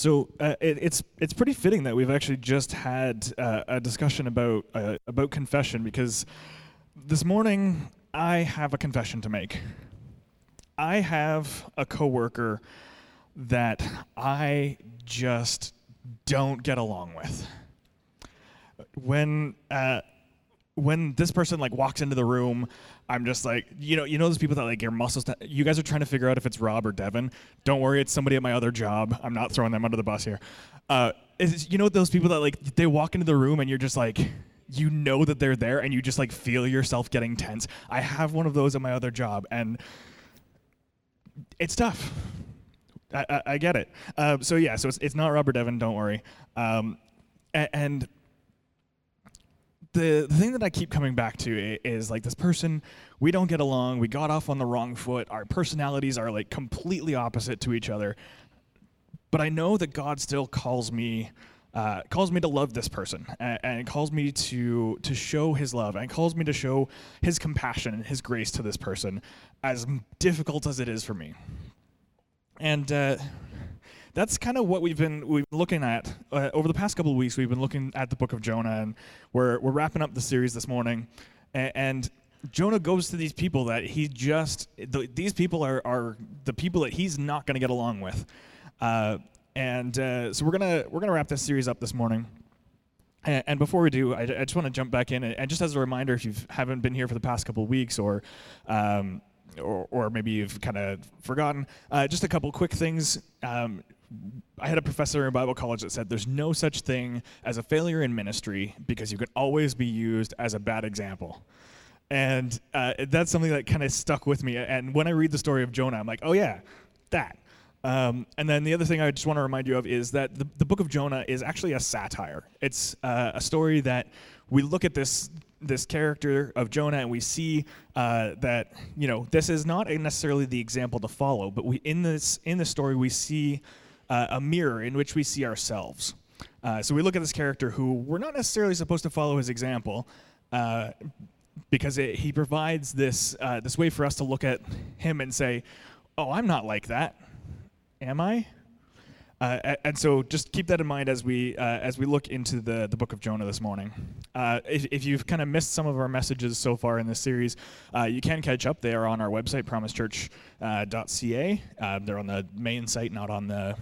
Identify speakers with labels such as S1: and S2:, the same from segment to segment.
S1: So uh, it, it's it's pretty fitting that we've actually just had uh, a discussion about uh, about confession because this morning I have a confession to make. I have a coworker that I just don't get along with. When uh, when this person like walks into the room, I'm just like, you know, you know those people that like your muscles. T- you guys are trying to figure out if it's Rob or Devin. Don't worry, it's somebody at my other job. I'm not throwing them under the bus here. Uh, you know those people that like they walk into the room and you're just like, you know that they're there and you just like feel yourself getting tense. I have one of those at my other job and it's tough. I, I, I get it. Uh, so yeah, so it's, it's not Rob or Devin. Don't worry. Um, and, and the, the thing that I keep coming back to is like this person, we don't get along. We got off on the wrong foot. Our personalities are like completely opposite to each other. But I know that God still calls me. Uh, calls me to love this person and, and calls me to to show his love and calls me to show his compassion and his grace to this person as difficult as it is for me and uh, that's kind of what we've been we've been looking at uh, over the past couple of weeks. We've been looking at the book of Jonah, and we're we're wrapping up the series this morning. And, and Jonah goes to these people that he just the, these people are are the people that he's not going to get along with. Uh, and uh, so we're gonna we're gonna wrap this series up this morning. And, before we do, I, just want to jump back in, and, just as a reminder, if you haven't been here for the past couple weeks, or um, or, or maybe you've kind of forgotten, uh, just a couple quick things. Um, I had a professor in Bible college that said there's no such thing as a failure in ministry because you can always be used as a bad example. And uh, that's something that kind of stuck with me. And when I read the story of Jonah, I'm like, oh, yeah, that. Um, and then the other thing I just want to remind you of is that the, the book of Jonah is actually a satire. It's uh, a story that we look at this this character of Jonah and we see uh, that you know this is not necessarily the example to follow, but we in this in the story we see uh, a mirror in which we see ourselves. Uh, so we look at this character who we're not necessarily supposed to follow his example, uh, because it, he provides this uh, this way for us to look at him and say, "Oh, I'm not like that, am I?" Uh, and so just keep that in mind as we uh, as we look into the, the book of Jonah this morning. If, if you've kind of missed some of our messages so far in this series, you can catch up. They are on our website, promisechurch.ca. Uh, they're on the main site, not on the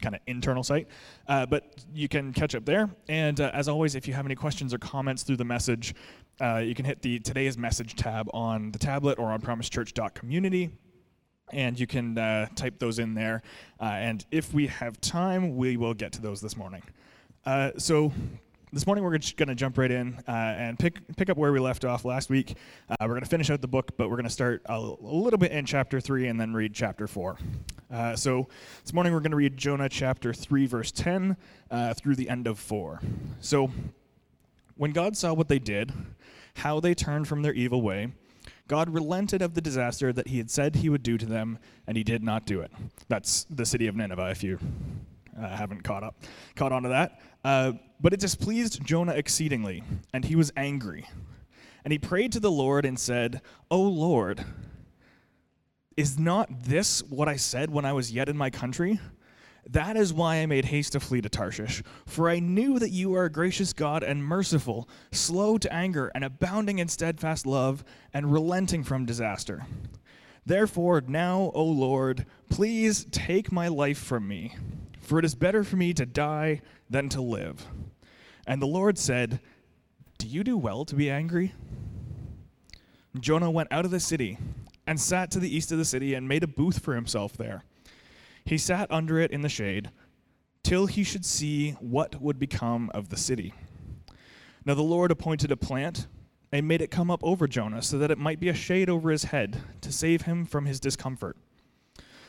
S1: kind of internal site. Uh, but you can catch up there. And uh, as always, if you have any questions or comments through the message, uh, you can hit the Today's Message tab on the tablet or on promisechurch.community. And you can uh, type those in there. Uh, and if we have time, we will get to those this morning. Uh, so this morning we're just going to jump right in uh, and pick pick up where we left off last week. Uh, we're going to finish out the book, but we're going to start a, little bit in chapter three and then read chapter four. Uh, so this morning we're going to read Jonah chapter three, verse ten, uh, through the end of four. So when God saw what they did, how they turned from their evil way. God relented of the disaster that he had said he would do to them, and he did not do it. That's the city of Nineveh, if you uh, haven't caught up, caught on to that. Uh, but it displeased Jonah exceedingly, and he was angry. And he prayed to the Lord and said, O Lord, is not this what I said when I was yet in my country? That is why I made haste to flee to Tarshish, for I knew that you are a gracious God and merciful, slow to anger, and abounding in steadfast love, and relenting from disaster. Therefore, now, O Lord, please take my life from me, for it is better for me to die than to live. And the Lord said, Do you do well to be angry? Jonah went out of the city and sat to the east of the city and made a booth for himself there. He sat under it in the shade till he should see what would become of the city. Now the Lord appointed a plant and made it come up over Jonah so that it might be a shade over his head to save him from his discomfort.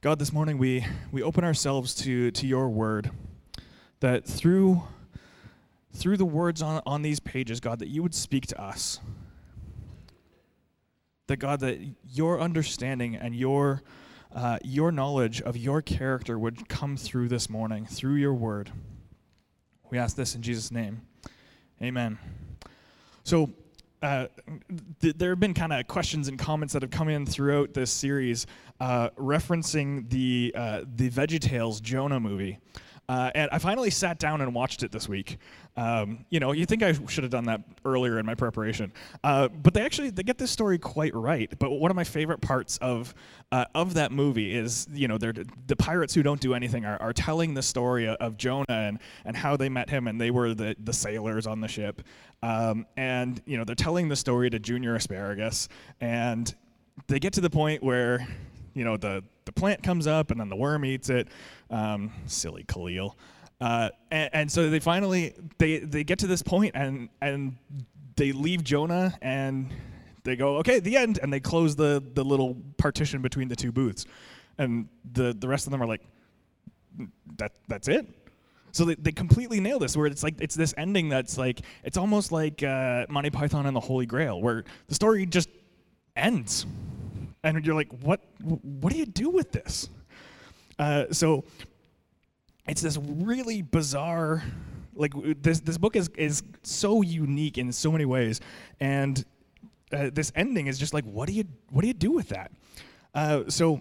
S1: God, this morning we, we open ourselves to, to your word, that through, through the words on, on these pages, God, that you would speak to us. That, God, that your understanding and your, uh, your knowledge of your character would come through this morning, through your word. We ask this in Jesus' name. Amen. So, uh, th- there have been kind of questions and comments that have come in throughout this series uh, referencing the uh, the VeggieTales Jonah movie. Uh, and I finally sat down and watched it this week. Um, you know, you think I should have done that earlier in my preparation, uh, but they actually they get this story quite right. But one of my favorite parts of uh, of that movie is, you know, the pirates who don't do anything are, are telling the story of Jonah and, and how they met him, and they were the the sailors on the ship, um, and you know they're telling the story to Junior Asparagus, and they get to the point where you know the the plant comes up and then the worm eats it. Um, silly Khalil. Uh, and, and, so they finally they they get to this point and and they leave Jonah and they go okay the end and they close the the little partition between the two booths and the the rest of them are like that that's it so they, they completely nail this where it's like it's this ending that's like it's almost like uh, Monty Python and the Holy Grail where the story just ends and you're like, what? What do you do with this? Uh, so it's this really bizarre. Like this, this book is is so unique in so many ways, and uh, this ending is just like, what do you what do you do with that? Uh, so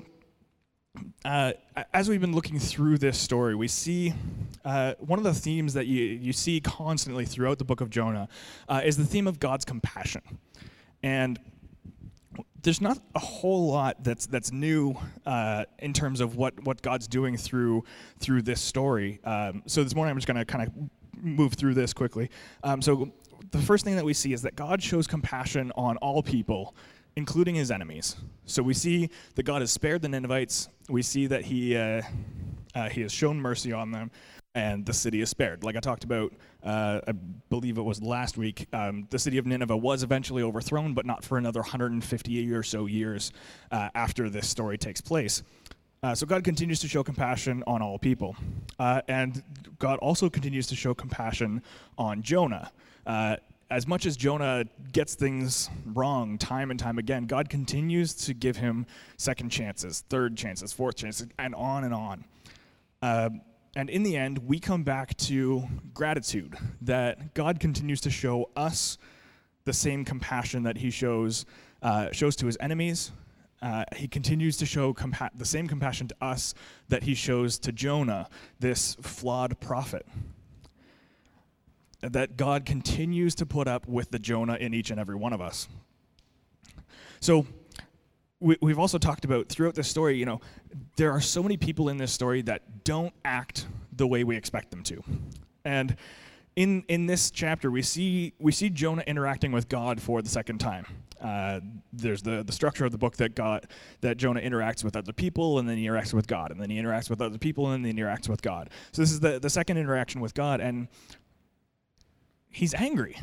S1: uh, as we've been looking through this story, we see uh, one of the themes that you, you see constantly throughout the book of Jonah uh, is the theme of God's compassion. And there's not a whole lot that's that's new uh, in terms of what what God's doing through through this story. Um, so this morning I'm just going to kind of move through this quickly. Um, so the first thing that we see is that God shows compassion on all people, including His enemies. So we see that God has spared the Ninevites. We see that He uh, uh, He has shown mercy on them and the city is spared. Like I talked about, uh, I believe it was last week, um, the city of Nineveh was eventually overthrown, but not for another 150 or so years uh, after this story takes place. Uh, so God continues to show compassion on all people. Uh, and God also continues to show compassion on Jonah. Uh, as much as Jonah gets things wrong time and time again, God continues to give him second chances, third chances, fourth chances, and on and on. And in the end, we come back to gratitude that God continues to show us the same compassion that He shows uh, shows to His enemies. Uh, he continues to show compa- the same compassion to us that He shows to Jonah, this flawed prophet. That God continues to put up with the Jonah in each and every one of us. So, we, we've also talked about throughout this story, you know, there are so many people in this story that don't act the way we expect them to. And in, in this chapter, we see, we see Jonah interacting with God for the second time. Uh, there's the, the structure of the book that God, that Jonah interacts with other people, and then he interacts with God, and then he interacts with other people, and then he interacts with God. So this is the, the second interaction with God, and he's angry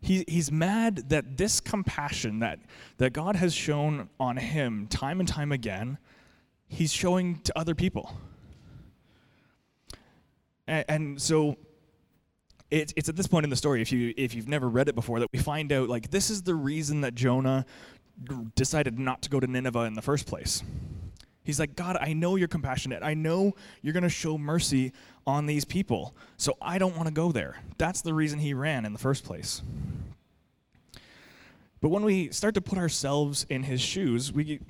S1: he, he's mad that this compassion that, that God has shown on him time and time again, he's showing to other people. And, and so it, it's at this point in the story, if, you, if you've never read it before, that we find out like this is the reason that Jonah decided not to go to Nineveh in the first place. He's like, God, I know you're compassionate. I know you're going to show mercy on these people. So I don't want to go there. That's the reason he ran in the first place. But when we start to put ourselves in his shoes, we,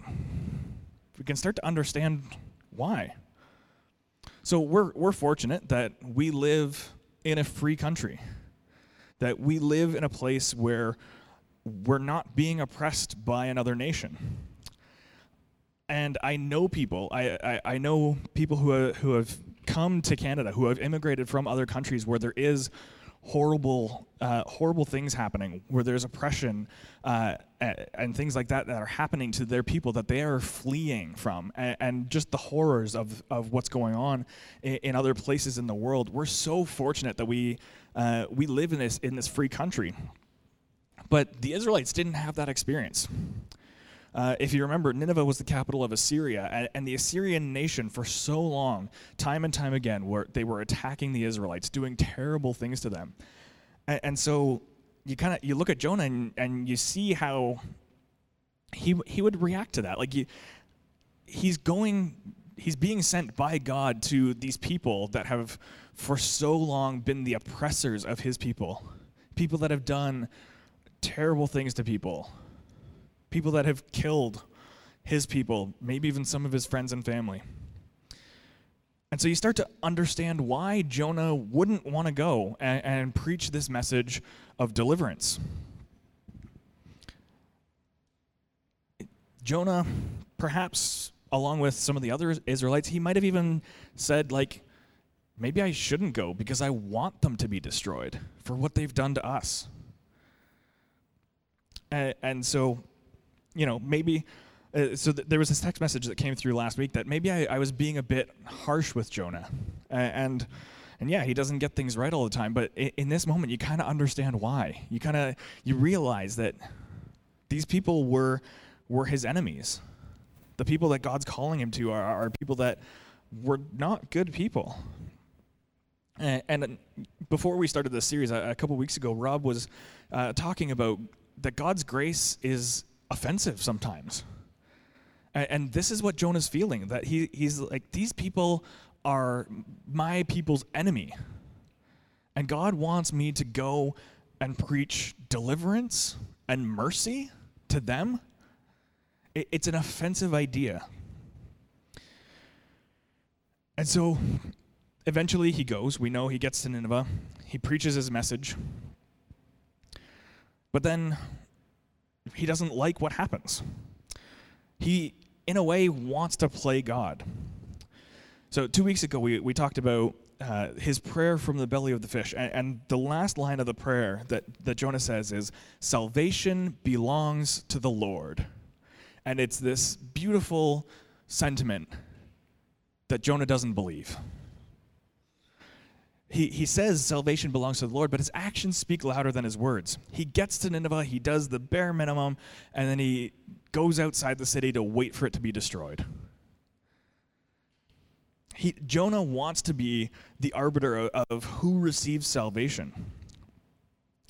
S1: we can start to understand why. So we're, we're fortunate that we live in a free country, that we live in a place where we're not being oppressed by another nation and I know people. I, I, I know people who, are, who have come to Canada, who have immigrated from other countries where there is horrible, uh, horrible things happening, where there's oppression uh, and things like that that are happening to their people that they are fleeing from, and, and just the horrors of, of what's going on in, in, other places in the world. We're so fortunate that we uh, we live in this in this free country, but the Israelites didn't have that experience. Uh, if you remember, Nineveh was the capital of Assyria, and, and, the Assyrian nation, for so long, time and time again, were they were attacking the Israelites, doing terrible things to them, and, and so you kind of you look at Jonah and, and you see how he he would react to that. Like you, he's going, he's being sent by God to these people that have for so long been the oppressors of his people, people that have done terrible things to people people that have killed his people, maybe even some of his friends and family. And so you start to understand why Jonah wouldn't want to go and, and, preach this message of deliverance. Jonah, perhaps along with some of the other Israelites, he might have even said, like, maybe I shouldn't go because I want them to be destroyed for what they've done to us. And, and so you know, maybe. Uh, so th- there was this text message that came through last week that maybe I, I was being a bit harsh with Jonah, uh, and and yeah, he doesn't get things right all the time. But in, in this moment, you kind of understand why. You kind of you realize that these people were were his enemies. The people that God's calling him to are, are people that were not good people. And, and before we started this series, a, a couple weeks ago, Rob was uh, talking about that God's grace is offensive sometimes. And, and this is what Jonah's feeling that he, he's like, these people are my people's enemy. And God wants me to go and preach deliverance and mercy to them. It, it's an offensive idea. And so eventually he goes. We know he gets to Nineveh. He preaches his message. But then he doesn't like what happens. He, in a way, wants to play God. So, two weeks ago, we, we talked about uh, his prayer from the belly of the fish. And, and, the last line of the prayer that, that Jonah says is, Salvation belongs to the Lord. And it's this beautiful sentiment that Jonah doesn't believe he, he says salvation belongs to the Lord, but his actions speak louder than his words. He gets to Nineveh, he does the bare minimum, and then he goes outside the city to wait for it to be destroyed. He, Jonah wants to be the arbiter of, of who receives salvation.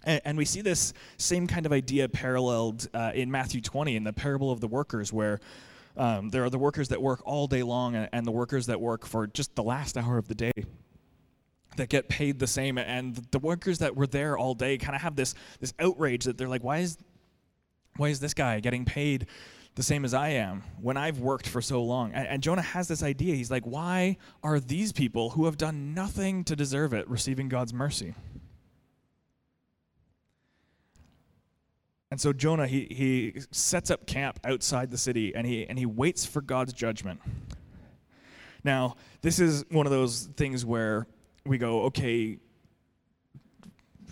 S1: And, and, we see this same kind of idea paralleled uh, in Matthew 20 in the parable of the workers, where um, there are the workers that work all day long and, and the workers that work for just the last hour of the day that get paid the same and the workers that were there all day kind of have this this outrage that they're like why is why is this guy getting paid the same as I am when I've worked for so long. And, and, Jonah has this idea. He's like, why are these people who have done nothing to deserve it receiving God's mercy? And so Jonah, he, he sets up camp outside the city and he, and he waits for God's judgment. Now, this is one of those things where we go, okay,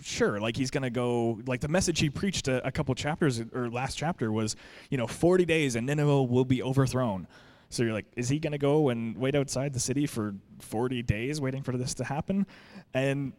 S1: sure, like he's going to go, like the message he preached a, a, couple chapters or last chapter was, you know, 40 days and Nineveh will be overthrown. So you're like, is he going to go and wait outside the city for 40 days waiting for this to happen? And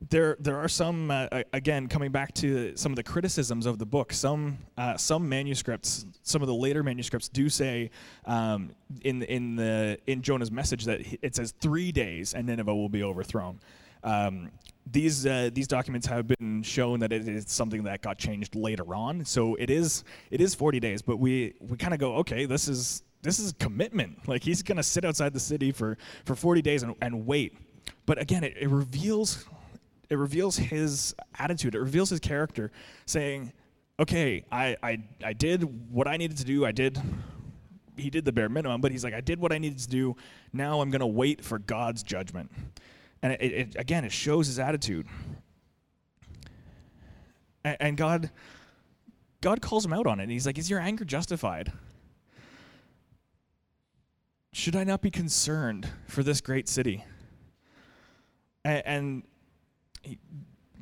S1: there, there are some uh, again coming back to some of the criticisms of the book. Some, uh, some manuscripts, some of the later manuscripts do say um, in in the in Jonah's message that it says three days and Nineveh will be overthrown. Um, these uh, these documents have been shown that it is something that got changed later on. So it is it is 40 days, but we we kind of go okay, this is this is commitment. Like he's gonna sit outside the city for for 40 days and, and wait. But again, it, it reveals it reveals his attitude, it reveals his character, saying, okay, I, I, I did what I needed to do. I did, he did the bare minimum, but he's like, I did what I needed to do. Now I'm going to wait for God's judgment. And it, it, again, it shows his attitude. And, and God, God calls him out on it. And he's like, Is your anger justified? Should I not be concerned for this great city? and, and he,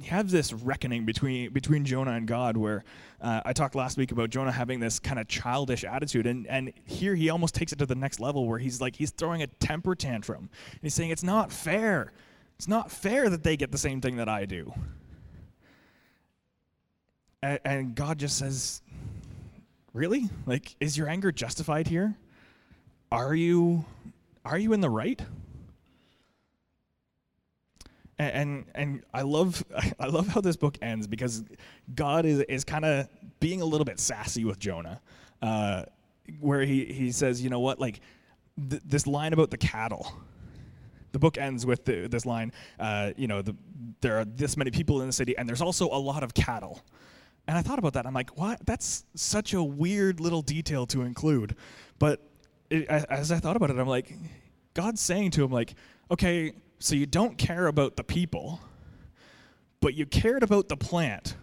S1: have this reckoning between between Jonah and God, where uh, I talked last week about Jonah having this kind of childish attitude, and and here he almost takes it to the next level, where he's like he's throwing a temper tantrum, and he's saying it's not fair, it's not fair that they get the same thing that I do, and, and God just says, really, like, is your anger justified here? Are you are you in the right? And and, I love I love how this book ends because God is is kind of being a little bit sassy with Jonah, uh, where he he says, you know what, like th- this line about the cattle. The book ends with the, this line, uh, you know, the, there are this many people in the city, and there's also a lot of cattle. And I thought about that. I'm like, what? That's such a weird little detail to include. But it, as I thought about it, I'm like, God's saying to him, like, okay, so you don't care about the people, but you cared about the plant.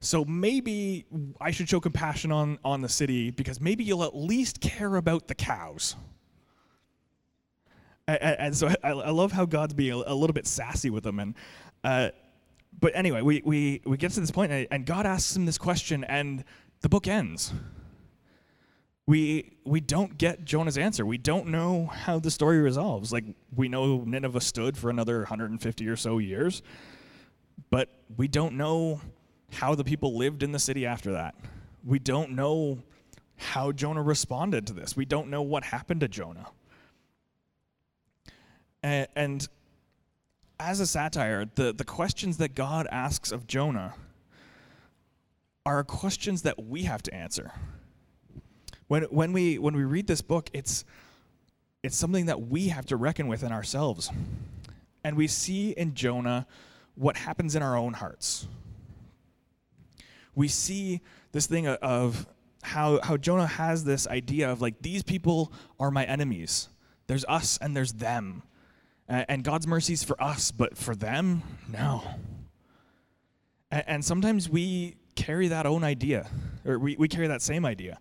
S1: So maybe I should show compassion on, on the city because maybe you'll at least care about the cows. And, and so I, I, love how God's being a, little bit sassy with them. And, uh, but anyway, we, we, we get to this point and God asks him this question and the book ends we we don't get Jonah's answer. We don't know how the story resolves. Like we know Nineveh stood for another 150 or so years, but we don't know how the people lived in the city after that. We don't know how Jonah responded to this. We don't know what happened to Jonah. And, and as a satire, the, the questions that God asks of Jonah are questions that we have to answer. When, when, we, when we read this book, it's, it's something that we have to reckon with in ourselves. And we see in Jonah what happens in our own hearts. We see this thing of how, how Jonah has this idea of like, these people are my enemies. There's us and there's them. And God's mercies for us, but for them, no. And sometimes we carry that own idea, or we, we carry that same idea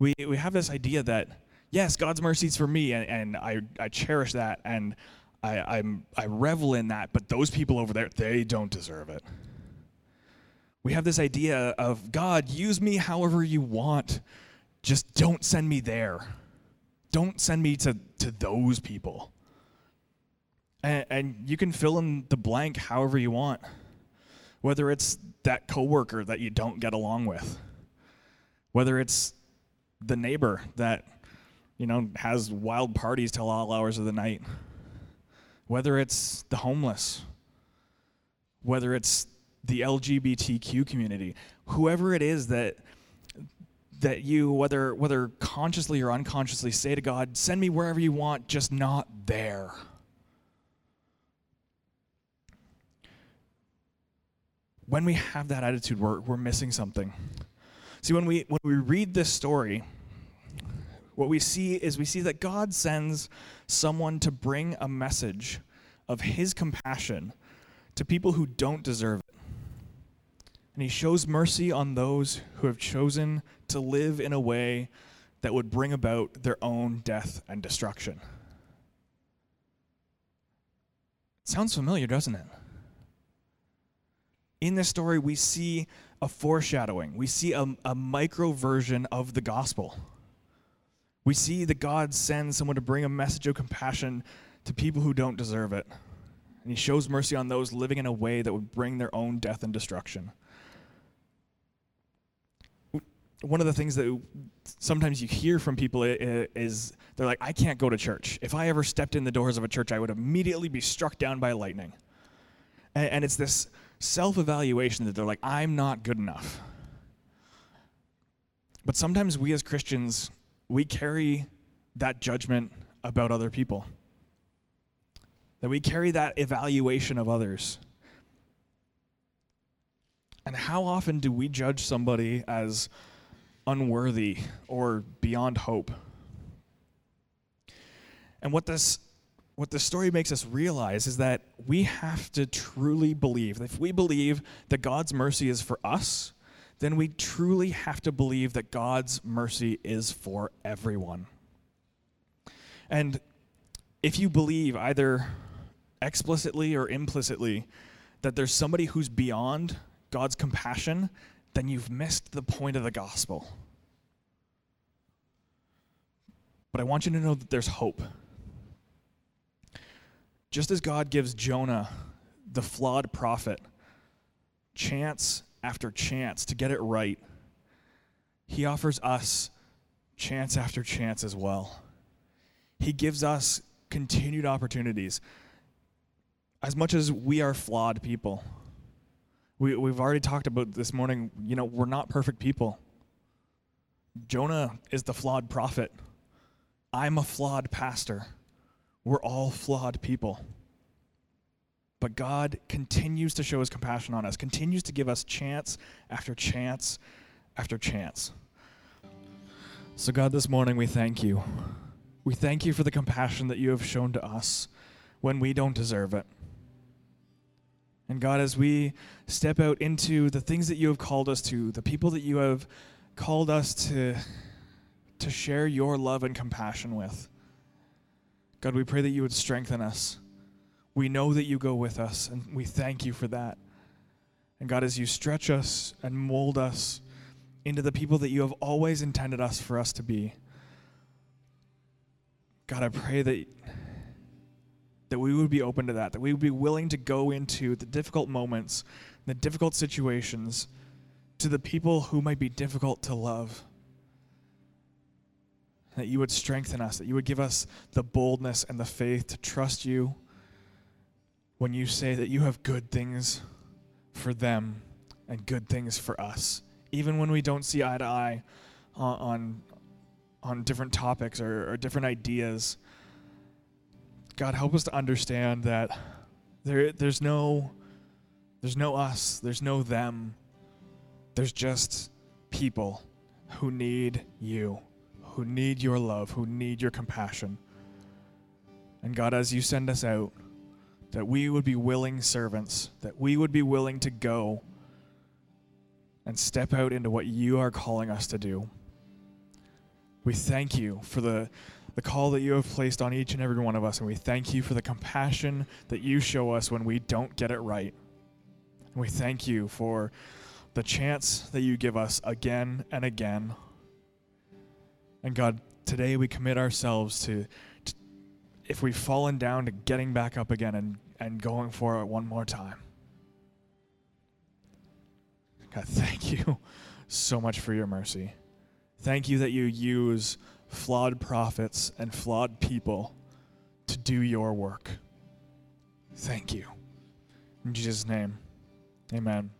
S1: we, we have this idea that, yes, God's mercy is for me, and, and I, I cherish that, and I, I'm, I revel in that, but those people over there, they don't deserve it. We have this idea of, God, use me however you want, just don't send me there. Don't send me to, to those people. And, and you can fill in the blank however you want, whether it's that coworker that you don't get along with, whether it's the neighbor that you know has wild parties till all hours of the night. Whether it's the homeless whether it's the LGBTQ community whoever it is that that you whether whether consciously or unconsciously say to God send me wherever you want just not there. When we have that attitude we're, we're missing something See, when we, when we read this story, what we see is we see that God sends someone to bring a message of his compassion to people who don't deserve it. And he shows mercy on those who have chosen to live in a way that would bring about their own death and destruction. sounds familiar, doesn't it? In this story, we see a foreshadowing. We see a, a micro version of the gospel. We see that God sends someone to bring a message of compassion to people who don't deserve it. And he shows mercy on those living in a way that would bring their own death and destruction. One of the things that sometimes you hear from people is they're like, I can't go to church. If I ever stepped in the doors of a church, I would immediately be struck down by lightning. And it's this self evaluation that they're like, I'm not good enough. But sometimes we as Christians, we carry that judgment about other people. That we carry that evaluation of others. And how often do we judge somebody as unworthy or beyond hope? And what this what the story makes us realize is that we have to truly believe. If we believe that God's mercy is for us, then we truly have to believe that God's mercy is for everyone. And if you believe either explicitly or implicitly, that there's somebody who's beyond God's compassion, then you've missed the point of the gospel. But I want you to know that there's hope. Just as God gives Jonah, the flawed prophet, chance after chance to get it right, he offers us chance after chance as well. He gives us continued opportunities. As much as we are flawed people, we, we've already talked about this morning, you know, we're not perfect people. Jonah is the flawed prophet. I'm a flawed pastor. We're all flawed people. But God continues to show his compassion on us, continues to give us chance after chance after chance. So, God, this morning we thank you. We thank you for the compassion that you have shown to us when we don't deserve it. And God, as we step out into the things that you have called us to, the people that you have called us to, to share your love and compassion with, God, we pray that you would strengthen us. We know that you go with us, and we thank you for that. And God, as you stretch us and mold us into the people that you have always intended us for us to be, God, I pray that, that we would be open to that, that we would be willing to go into the difficult moments, the difficult situations, to the people who might be difficult to love that you would strengthen us, that you would give us the boldness and the faith to trust you when you say that you have good things for them and good things for us, even when we don't see eye to eye on, on, on different topics or, or different ideas. God, help us to understand that there, there's no there's no us, there's no them. There's just people who need you who need your love, who need your compassion. And God, as you send us out, that we would be willing servants, that we would be willing to go and step out into what you are calling us to do. We thank you for the, the call that you have placed on each and every one of us, and we thank you for the compassion that you show us when we don't get it right. And we thank you for the chance that you give us again and again and God, today we commit ourselves to, to, if we've fallen down, to getting back up again and, and going for it one more time. God, thank you so much for your mercy. Thank you that you use flawed prophets and flawed people to do your work. Thank you. In Jesus' name, amen.